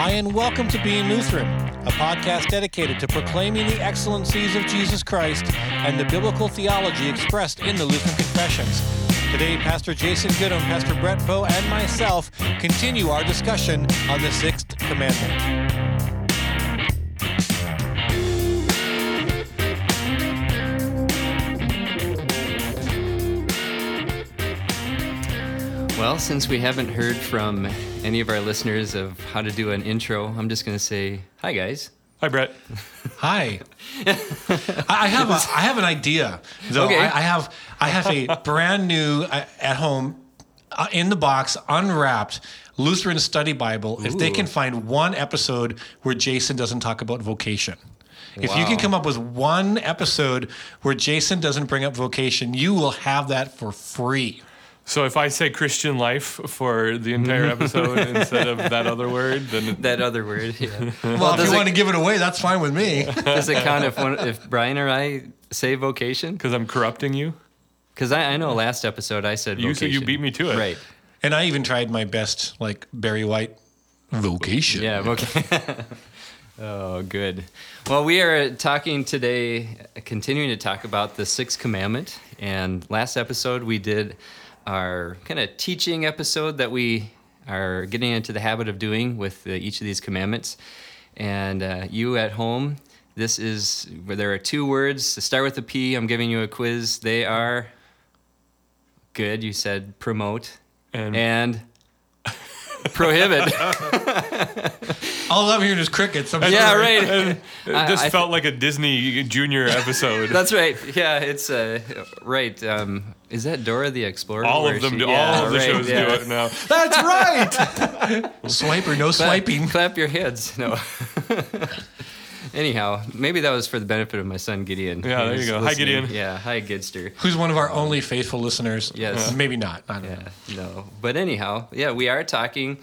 Hi, and welcome to Being Lutheran, a podcast dedicated to proclaiming the excellencies of Jesus Christ and the biblical theology expressed in the Lutheran Confessions. Today, Pastor Jason Goodham, Pastor Brett Bowe, and myself continue our discussion on the Sixth Commandment. Well, since we haven't heard from any of our listeners of how to do an intro, I'm just going to say hi, guys. Hi, Brett. Hi. I have a, I have an idea. Though Okay. I, I have I have a brand new uh, at home uh, in the box unwrapped Lutheran Study Bible. If they can find one episode where Jason doesn't talk about vocation. If you can come up with one episode where Jason doesn't bring up vocation, you will have that for free. So if I say Christian life for the entire episode instead of that other word, then it, That other word. Yeah. Well, if you it- want to give it away, that's fine with me. Does it count if one, if Brian or I say vocation? because I'm corrupting you. Because I, I know last episode I said You vocation. said you beat me to it. Right. and I even tried my best, like Barry White vocation. Yeah. Okay. oh, good. Well, we are talking today, continuing to talk about the sixth commandment. And last episode we did our kind of teaching episode that we are getting into the habit of doing with uh, each of these commandments. And uh, you at home, this is where there are two words to start with a P. I'm giving you a quiz. They are good. You said promote And, and prohibit. All I'm hearing is crickets. I'm yeah, sorry. right. it just I- I felt like a Disney Junior episode. That's right. Yeah, it's uh, right. Um, is that Dora the Explorer? all of them she- do. yeah, all of the right, shows yeah. do it now. That's right. Swipe or no Clap, swiping. clap your heads. No. Anyhow, maybe that was for the benefit of my son Gideon. Yeah, there you go. Hi. Gideon. Yeah, hi Gidster. Who's one of our only faithful listeners? Yes. Uh, maybe not. I don't know. Yeah, no. But anyhow, yeah, we are talking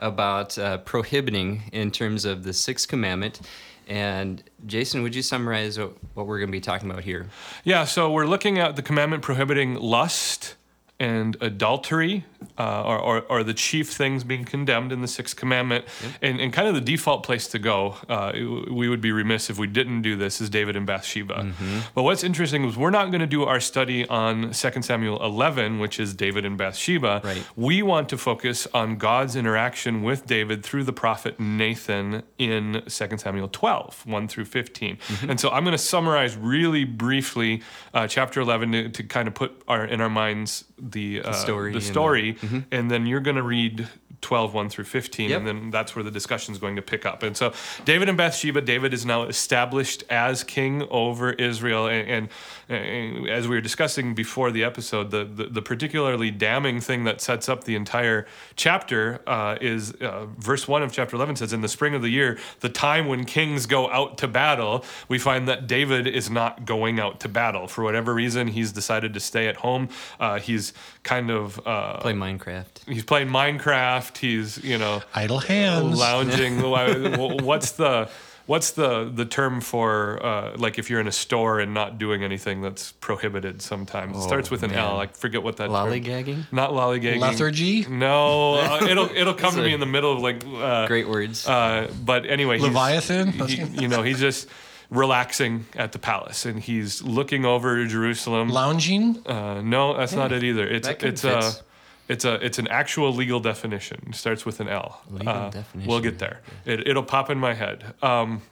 about uh, prohibiting in terms of the sixth commandment. And Jason, would you summarize what, what we're going to be talking about here? Yeah, so we're looking at the commandment prohibiting lust and adultery, uh, or, or, or the chief things being condemned in the sixth commandment. And, and kind of the default place to go, uh, we would be remiss if we didn't do this, is David and Bathsheba. But what's interesting is we're not going to do our study on 2 Samuel 11, which is David and Bathsheba. Right. We want to focus on God's interaction with David through the prophet Nathan in 2 Samuel 12, 1 through 15. And so I'm going to summarize really briefly uh, chapter 11 to, to kind of put our in our minds the, uh, story the and the- story, and then you're going to read 12, 1 through 15, Yep. and then that's where the discussion is going to pick up. And so David and Bathsheba, David is now established as king over Israel. And, and, and as we were discussing before the episode, the, the, the particularly damning thing that sets up the entire chapter uh, is uh, verse 1 of chapter 11 says, In the spring of the year, the time when kings go out to battle, we find that David is not going out to battle. For whatever reason, he's decided to stay at home. Uh, he's kind of. Uh, Play Minecraft. he's playing Minecraft. He's you know Idle hands. lounging. What's the what's the the term for uh, like if you're in a store and not doing anything that's prohibited? Sometimes it starts with an L. man. I forget what that term- Lollygagging? Not lollygagging. Lethargy? No, uh, it'll it'll come to me in the middle of like. Uh, Great words. uh, but anyway, Leviathan? he- you know, he's just relaxing at the palace and he's looking over Jerusalem. Lounging? Uh, no, that's not it either. It's it's a fits. it's a it's an actual legal definition. It starts with an L. Legal Uh, definition, We'll get there. It, it'll pop in my head. Um,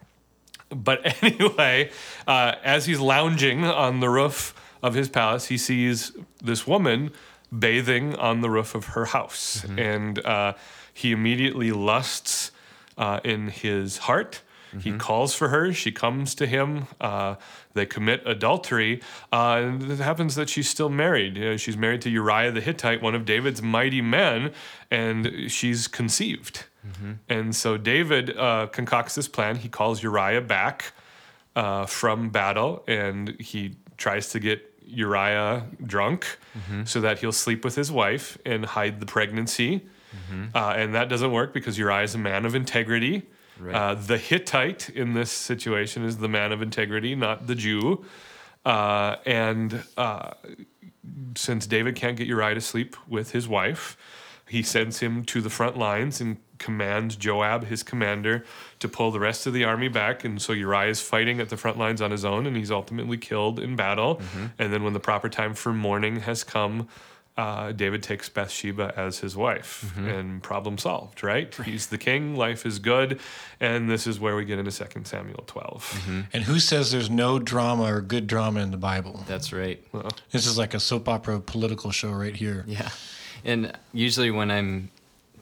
but anyway, uh, as he's lounging on the roof of his palace, he sees this woman bathing on the roof of her house, Mm-hmm. and uh, he immediately lusts uh, in his heart. He Mm-hmm. calls for her. She comes to him. Uh, they commit adultery. Uh, and it happens that she's still married. Uh, she's married to Uriah the Hittite, one of David's mighty men, and she's conceived. And so David uh, concocts this plan. He calls Uriah back uh, from battle, and he tries to get Uriah drunk so that he'll sleep with his wife and hide the pregnancy. Uh, and that doesn't work because Uriah is a man of integrity. Right. Uh, the Hittite in this situation is the man of integrity, not the Jew. Uh, and uh, since David can't get Uriah to sleep with his wife, he sends him to the front lines and commands Joab, his commander, to pull the rest of the army back. And so Uriah is fighting at the front lines on his own, and he's ultimately killed in battle. And then when the proper time for mourning has come, uh, David takes Bathsheba as his wife, and problem solved. Right? He's the king. Life is good, and this is where we get into 2 Samuel 12. And who says there's no drama or good drama in the Bible? That's right. This is like a soap opera political show right here. Yeah. And usually when I'm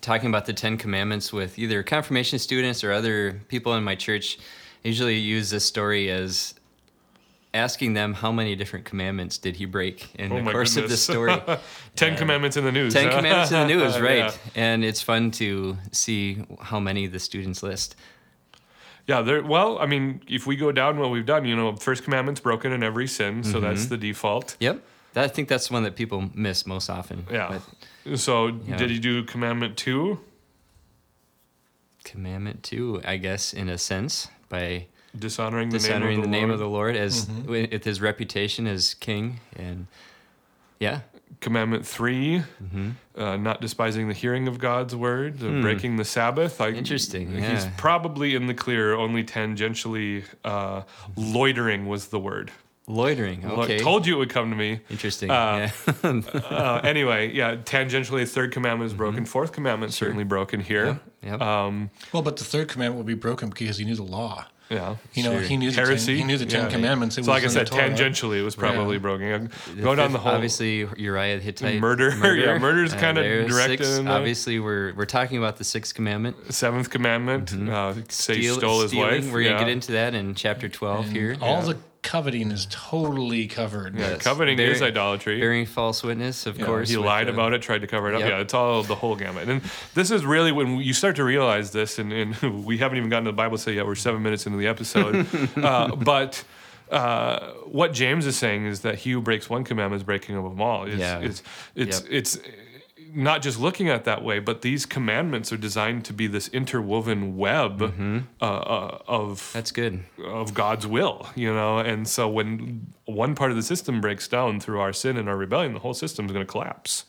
talking about the Ten Commandments with either confirmation students or other people in my church, I usually use this story as asking them how many different commandments did he break in Oh the course of this story. Ten Commandments in the news. Ten? Commandments in the news, right? Yeah. And it's fun to see how many the students list. Yeah, there. Well, I mean, if we go down what we've done, you know, first commandment's broken in every sin, so that's Mm-hmm. the default. Yep. That, I think that's the one that people miss most often. Yeah. But So did he do commandment two, commandment two, I guess, in a sense, by dishonoring the dishonoring name of the, the, name Lord? of the Lord as Mm-hmm. with his reputation as king, and yeah, Commandment 3 Mm-hmm. uh, not despising the hearing of God's word, uh, breaking the Sabbath. I, Hmm. Interesting, He's yeah. probably in the clear. Only tangentially uh, loitering was the word. loitering. Lo- Okay, told you it would come to me. interesting. Uh, yeah. uh, anyway, yeah, tangentially, third commandment is broken. Fourth commandment is certainly broken here. Mm-hmm. Yep. Um, Well, but the third commandment would be broken because he knew the law. Yeah. You know, Sure. he knew the ten, Heresy. he knew the Ten Yeah. Commandments. It So, like I said, tangentially, it was probably broken. Go down the whole. Obviously, Uriah the Hittite. Murder. Yeah, murder's kinda there's directed six. Obviously, we're we're talking about the sixth commandment. Seventh commandment, uh, say Mm-hmm. Steal- stole his stealing. wife. We're gonna get into that in chapter twelve here. All the coveting is totally covered. Yeah, Yes. coveting Bear- is idolatry. Bearing false witness, of Yeah, course. he with, lied uh, about it, tried to cover it up. Yep. Yeah, it's all the whole gamut. And this is really when you start to realize this, and, and we haven't even gotten to the Bible study yet. We're seven minutes into the episode. uh, but uh, what James is saying is that he who breaks one commandment is breaking of them all. It's, Yeah. it's, it's, Yep. it's not just looking at it that way, but these commandments are designed to be this interwoven web Mm-hmm. uh, uh, of That's good. of God's will, you know. And so when one part of the system breaks down through our sin and our rebellion, the whole system is going to collapse.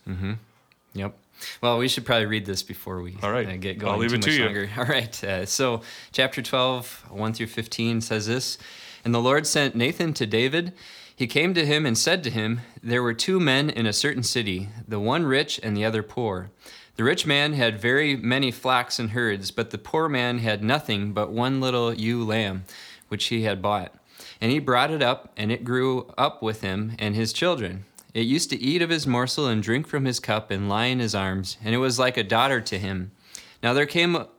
Yep. Well, we should probably read this before we All right. uh, get I'll leave too it to you. longer. All right. Uh, so, chapter 12, 1 through 15 says this And the Lord sent Nathan to David. He came to him and said to him, There were two men in a certain city, the one rich and the other poor. The rich man had very many flocks and herds, but the poor man had nothing but one little ewe lamb, which he had bought. And he brought it up, and it grew up with him and his children. It used to eat of his morsel and drink from his cup and lie in his arms, and it was like a daughter to him. Now there came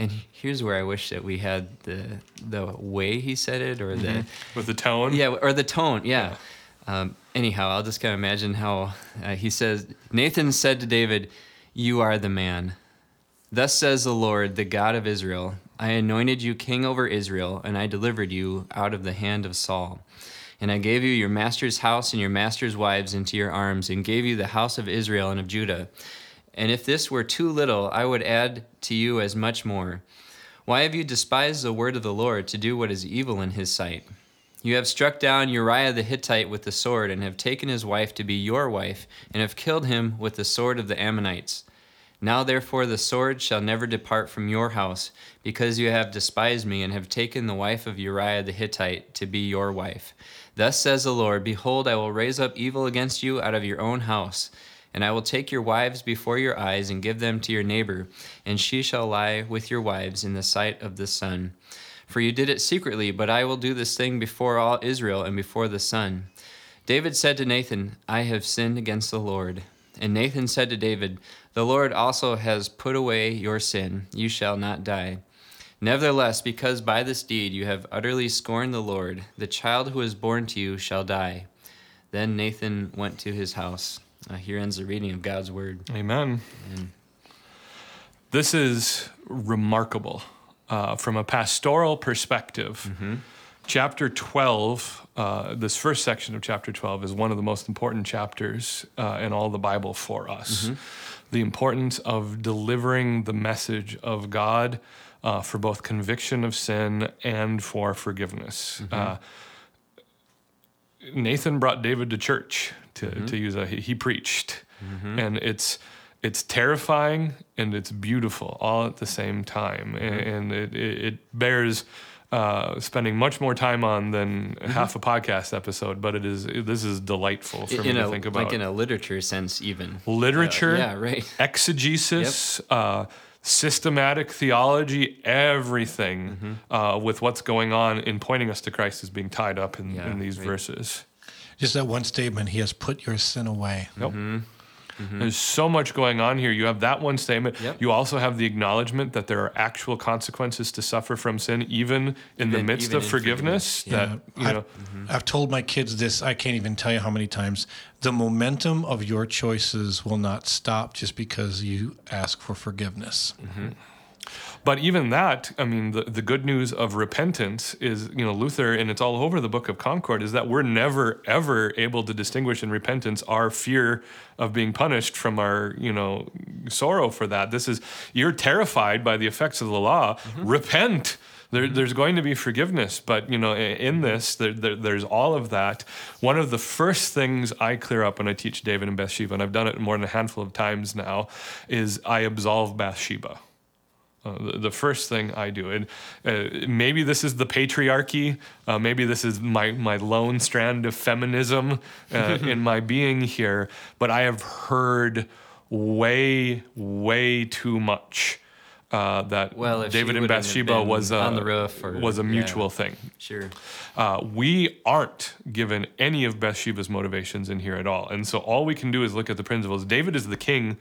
and here's where I wish that we had the the way he said it, or the With the tone, yeah, or the tone. Yeah. Um, anyhow, I'll just kind of imagine how uh, he says, Nathan said to David, You are the man. Thus says the Lord, the God of Israel I anointed you king over Israel, and I delivered you out of the hand of Saul. And I gave you your master's house and your master's wives into your arms, and gave you the house of Israel and of Judah. And if this were too little, I would add to you as much more. Why have you despised the word of the Lord to do what is evil in his sight? You have struck down Uriah the Hittite with the sword, and have taken his wife to be your wife, and have killed him with the sword of the Ammonites. Now therefore the sword shall never depart from your house, because you have despised me, and have taken the wife of Uriah the Hittite to be your wife. Thus says the Lord Behold, I will raise up evil against you out of your own house. And I will take your wives before your eyes and give them to your neighbor, and she shall lie with your wives in the sight of the sun. For you did it secretly, but I will do this thing before all Israel and before the sun. David said to Nathan, I have sinned against the Lord. And Nathan said to David, The Lord also has put away your sin. You shall not die. Nevertheless, because by this deed you have utterly scorned the Lord, the child who is born to you shall die. Then Nathan went to his house. Uh, here ends the reading of God's word. Amen. This is remarkable uh, from a pastoral perspective. Chapter 12, uh, this first section of chapter 12, is one of the most important chapters uh, in all the Bible for us. The importance of delivering the message of God uh, for both conviction of sin and for forgiveness. Uh, Nathan brought David to church to, to use a he, he preached, and it's it's terrifying and it's beautiful all at the same time, and, and it, it, it bears uh, spending much more time on than half a podcast episode. But it is this is delightful for me in to a think about. like in a literature sense, even. Literature, Uh, yeah, right. exegesis, uh, systematic theology, everything Mm-hmm. uh, with what's going on in pointing us to Christ is being tied up in, Yeah, in these right. verses. Just that one statement, he has put your sin away. Nope. There's so much going on here. You have that one statement. Mm-hmm. Yep. You also have the acknowledgement that there are actual consequences to suffer from sin, even in the midst of in forgiveness. Yeah, That you I've, know, I've told my kids this. I can't even tell you how many times. The momentum of your choices will not stop just because you ask for forgiveness. But even that, I mean, the, the good news of repentance is, you know, Luther, and it's all over the Book of Concord, is that we're never, ever able to distinguish in repentance our fear of being punished from our, you know, sorrow for that. This is, you're terrified by the effects of the law. Mm-hmm. Repent. There, there's going to be forgiveness, but you know, in this, there, there, there's all of that. One of the first things I clear up when I teach David and Bathsheba, and I've done it more than a handful of times now, is I absolve Bathsheba. Uh, the, the first thing I do, and uh, maybe this is the patriarchy, uh, maybe this is my, my lone strand of feminism uh, in my being here, but I have heard way, way too much uh, that Well, David and Bathsheba was a, on the roof or- was a yeah. mutual thing. Sure. Uh, we aren't given any of Bathsheba's motivations in here at all. And so all we can do is look at the principles. David is the king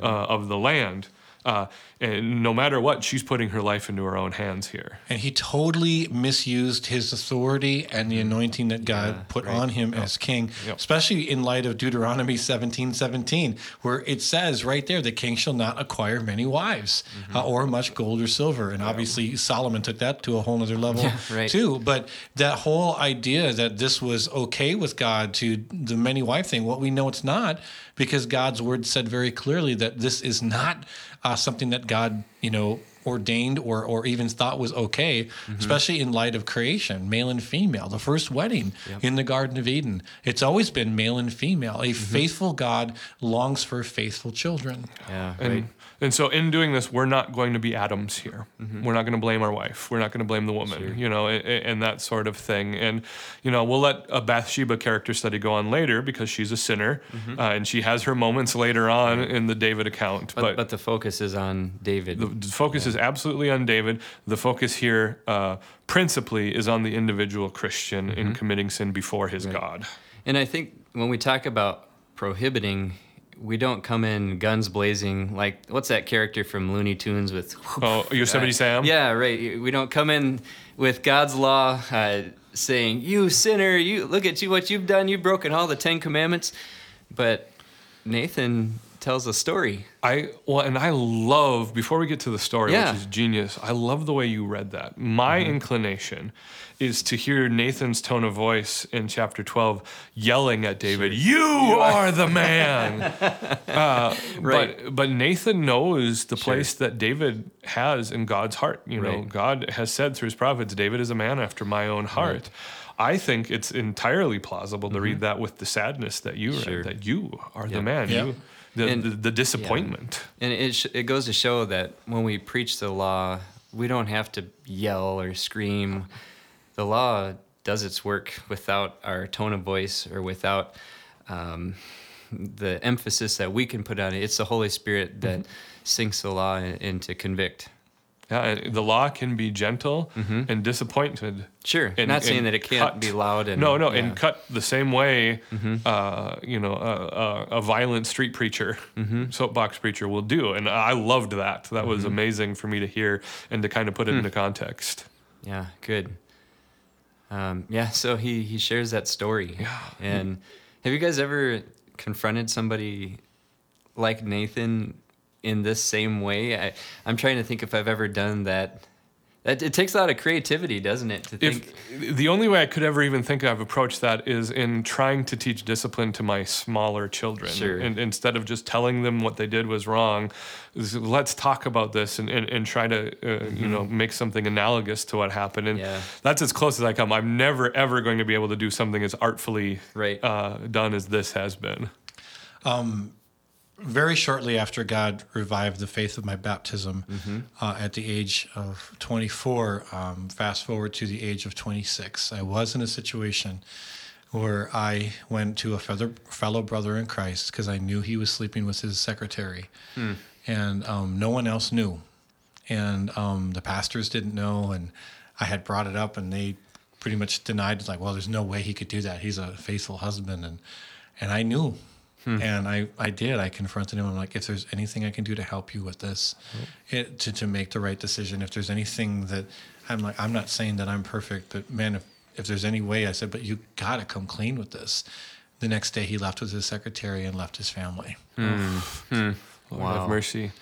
uh, of the land. Uh, and no matter what, she's putting her life into her own hands here. And he totally misused his authority and the anointing that God Yeah, put right. on him as king, Yep. especially in light of Deuteronomy 17 17, where it says right there, the king shall not acquire many wives Mm-hmm. uh, or much gold or silver. And obviously, Solomon took that to a whole other level Yeah, right. too. But that whole idea that this was okay with God to the many wife thing, what we know it's not, because God's word said very clearly that this is not uh, something that God, you know, ordained or or even thought was okay, Mm-hmm. especially in light of creation, male and female. The first wedding in the Garden of Eden, it's always been male and female. A Mm-hmm. faithful God longs for faithful children. Yeah. And, right. And so in doing this, we're not going to be Adams here. Mm-hmm. We're not going to blame our wife. We're not going to blame the woman, you know, and, and that sort of thing. And, you know, we'll let a Bathsheba character study go on later because she's a sinner uh, and she has her moments later on in the David account. But, but the focus is on David. The the focus is absolutely on David. The focus here, uh, principally, is on the individual Christian in committing sin before his God. And I think when we talk about prohibiting, we don't come in guns blazing like what's that character from Looney Tunes with Oh, Yosemite Sam? Yeah, right. We don't come in with God's law uh, saying, "You sinner, you look at you what you've done. You've broken all the Ten Commandments." But Nathan tells a story. I well, and I love before we get to the story, Yeah. which is genius. I love the way you read that. My inclination is to hear Nathan's tone of voice in chapter twelve, yelling at David, "You are the man." uh, Right. But but Nathan knows the place that David has in God's heart. You know, God has said through His prophets, "David is a man after my own heart." I think it's entirely plausible to read that with the sadness that you Sure. read, that you are the man. Yeah. You, the, And- the, the disappointment. And it, sh- it goes to show that when we preach the law, we don't have to yell or scream. The law does its work without our tone of voice or without um, the emphasis that we can put on it. It's the Holy Spirit that sinks the law in, in to convict. Yeah, the law can be gentle mm-hmm. and disappointed. Sure. and- Not saying and that it can't cut. be loud and no, no, yeah. and cut the same way. Mm-hmm. Uh, you know, a, a, violent street preacher, mm-hmm. soapbox preacher will do, and I loved that. That was amazing for me to hear and to kind of put it hmm. into context. Yeah, good. Um, yeah, so he he shares that story. Yeah. And have you guys ever confronted somebody like Nathan in this same way. I, I'm trying to think if I've ever done that. It, it takes a lot of creativity, doesn't it, to think? If the only way I could ever even think I've approached that is in trying to teach discipline to my smaller children, Sure. and instead of just telling them what they did was wrong, let's talk about this and, and, and try to uh, you know make something analogous to what happened. And Yeah. that's as close as I come. I'm never ever going to be able to do something as artfully Right. uh, done as this has been. Very shortly after God revived the faith of my baptism uh, at the age of 24, um, fast forward to the age of 26, I was in a situation where I went to a fellow, fellow brother in Christ because I knew he was sleeping with his secretary. And um, no one else knew. And um, the pastors didn't know. And I had brought it up, and they pretty much denied, it. like, well, there's no way he could do that. He's a faithful husband. And, and I knew. Hmm. And I, I did. I confronted him. I'm like, if there's anything I can do to help you with this, hmm. it, to, to make the right decision, if there's anything that I'm like, I'm not saying that I'm perfect, but man, if, if there's any way, I said, but you got to come clean with this. The next day, he left with his secretary and left his family. Hmm. Lord Wow. have mercy.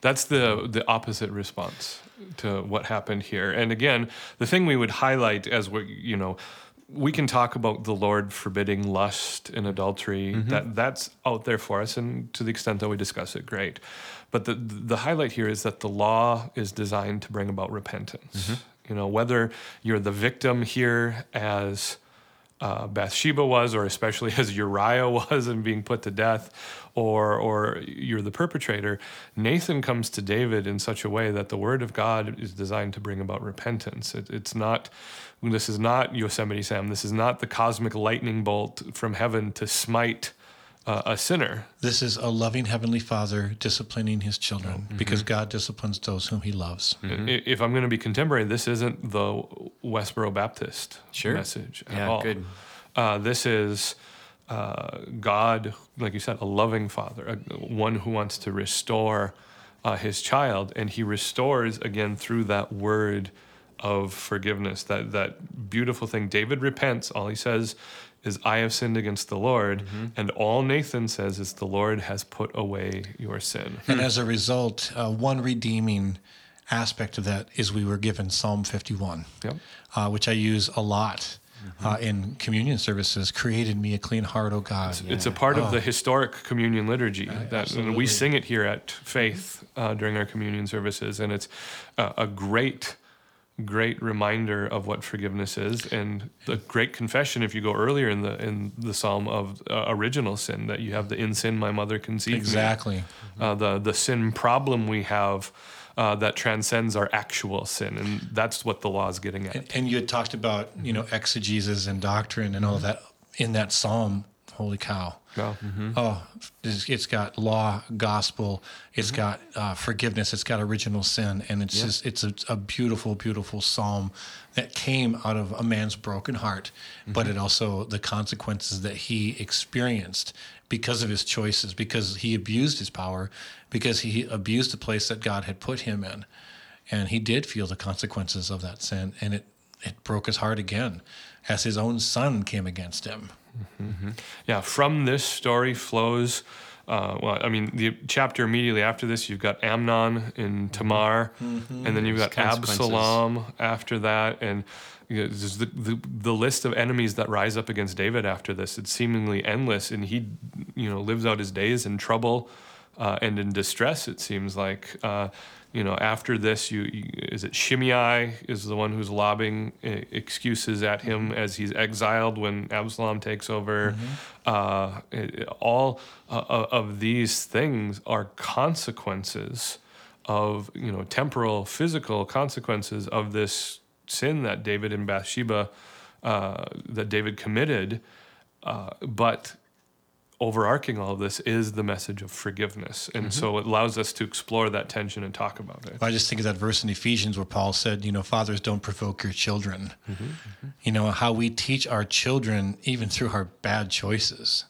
That's the the opposite response to what happened here. And again, the thing we would highlight as we you know, we can talk about the Lord forbidding lust and adultery. Mm-hmm. That that's out there for us, and to the extent that we discuss it, great. But the the highlight here is that the law is designed to bring about repentance. Mm-hmm. You know, whether you're the victim here as uh, Bathsheba was, or especially as Uriah was and being put to death, or or you're the perpetrator. Nathan comes to David in such a way that the word of God is designed to bring about repentance. It, it's not. This is not Yosemite Sam. This is not the cosmic lightning bolt from heaven to smite uh, a sinner. This is a loving Heavenly Father disciplining his children because God disciplines those whom he loves. I- If I'm going to be contemporary, this isn't the Westboro Baptist Sure. message at Yeah, all. good. Uh, this is uh, God, like you said, a loving father, a, one who wants to restore uh, his child, and he restores again through that word of forgiveness. That that beautiful thing. David repents. All he says is, "I have sinned against the Lord," and all Nathan says is, "The Lord has put away your sin." And as a result, uh, one redeeming aspect of that is we were given Psalm 51, Yep. uh, which I use a lot uh, in communion services. Created me a clean heart, O God. It's a part of the historic communion liturgy that and we sing it here at Faith uh, during our communion services, and it's a great, great reminder of what forgiveness is, and the great confession. If you go earlier in the in the psalm of uh, original sin, that you have the in sin my mother conceived me. Exactly. Uh, the the sin problem we have. Uh, that transcends our actual sin, and that's what the law is getting at. And, and you had talked about, you know, exegesis and doctrine and all that in that psalm. Holy cow. Yeah. Mm-hmm. Oh, it's it's got law, gospel, It's mm-hmm. got uh, forgiveness, it's got original sin, and it's just it's a, a beautiful, beautiful psalm that came out of a man's broken heart, but mm-hmm. it also the consequences that he experienced because of his choices, because he abused his power, because he abused the place that God had put him in, and he did feel the consequences of that sin, and it it broke his heart again, as his own son came against him. Yeah, from this story flows. Uh, well, I mean, the chapter immediately after this, you've got Amnon and Tamar, and then you've got. Absalom after that, and you know, the, the the list of enemies that rise up against David after this. It's seemingly endless, and he, you know, lives out his days in trouble uh, and in distress. It seems like. Uh, you know, after this, you, you is it Shimei is the one who's lobbing uh, excuses at him as he's exiled when Absalom takes over. Uh, it- all uh, of these things are consequences of you know temporal, physical consequences of this sin that David and Bathsheba uh, that David committed. Uh, but overarching all of this is the message of forgiveness, and so it allows us to explore that tension and talk about it. I just think of that verse in Ephesians where Paul said, you know, fathers don't provoke your children. You know, how we teach our children even through our bad choices.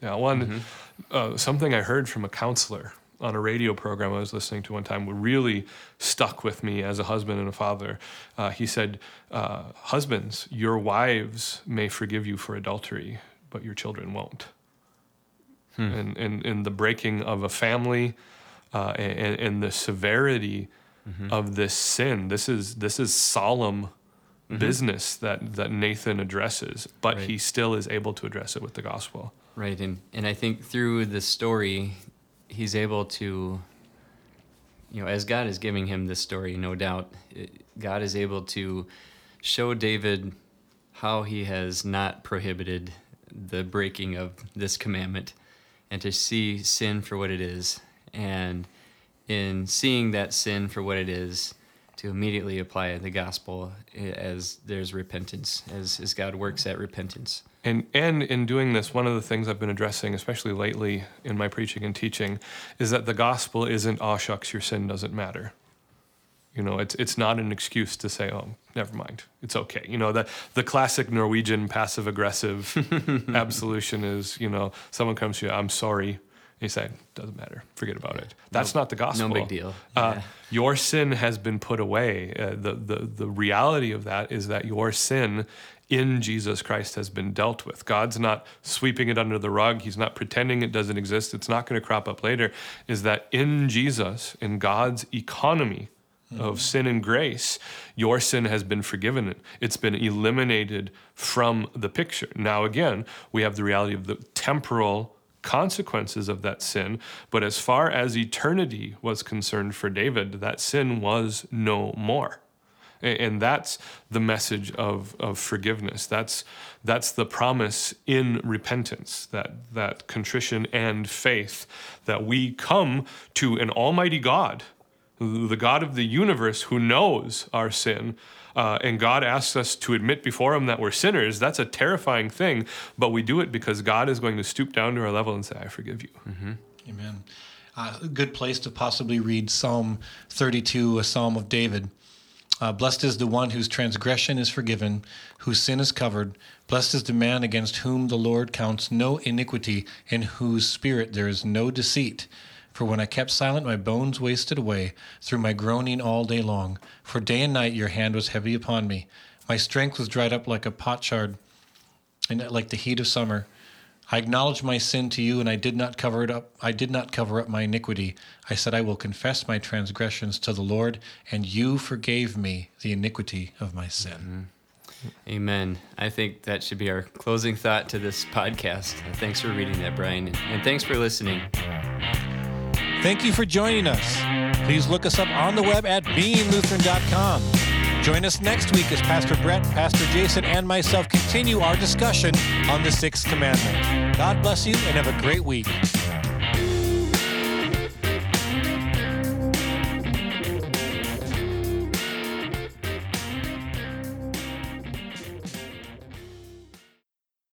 Yeah, one uh, something I heard from a counselor on a radio program I was listening to one time really stuck with me as a husband and a father. Uh, he said, uh, "Husbands, your wives may forgive you for adultery, but your children won't." Hmm. and in, in the breaking of a family uh, and, and the severity mm-hmm. of this sin. This is this is solemn mm-hmm. business that, that Nathan addresses, but Right. he still is able to address it with the gospel. Right, and and I think through the story, he's able to, you know, as God is giving him this story, no doubt, it, God is able to show David how he has not prohibited the breaking of this commandment, and to see sin for what it is, and in seeing that sin for what it is, to immediately apply the gospel as there's repentance, as as God works at repentance. And and in doing this, one of the things I've been addressing, especially lately in my preaching and teaching, is that the gospel isn't "oh shucks, your sin doesn't matter." You know, it's it's not an excuse to say, "Oh, never mind, it's okay." You know, the the classic Norwegian passive aggressive absolution is, you know, someone comes to you, "I'm sorry," and you say, "Doesn't matter, forget about it." That's not the gospel. No big deal. Uh, Yeah. Your sin has been put away. Uh, the the the reality of that is that your sin in Jesus Christ has been dealt with. God's not sweeping it under the rug. He's not pretending it doesn't exist. It's not going to crop up later. Is that in Jesus, in God's economy Mm-hmm. of sin and grace, your sin has been forgiven. It's been eliminated from the picture. Now, again, we have the reality of the temporal consequences of that sin. But as far as eternity was concerned for David, that sin was no more. And that's the message of, of forgiveness. That's, that's the promise in repentance, that, that contrition and faith, that we come to an almighty God, the God of the universe who knows our sin. Uh, and God asks us to admit before Him that we're sinners. That's a terrifying thing, but we do it because God is going to stoop down to our level and say, I forgive you. Amen. Uh, a good place to possibly read Psalm 32, a psalm of David. Uh, Blessed is the one whose transgression is forgiven, whose sin is covered. Blessed is the man against whom the Lord counts no iniquity, in whose spirit there is no deceit. For when I kept silent, my bones wasted away through my groaning all day long. For day and night your hand was heavy upon me. My strength was dried up like a potsherd, and like the heat of summer. I acknowledged my sin to you, and I did not cover it up. I did not cover up my iniquity. I said, I will confess my transgressions to the Lord, and you forgave me the iniquity of my sin. Mm-hmm. Amen. I think that should be our closing thought to this podcast. Thanks for reading that, Brian, and thanks for listening. Thank you for joining us. Please look us up on the web at beinglutheran.com. Join us next week as Pastor Brett, Pastor Jason, and myself continue our discussion on the sixth commandment. God bless you and have a great week.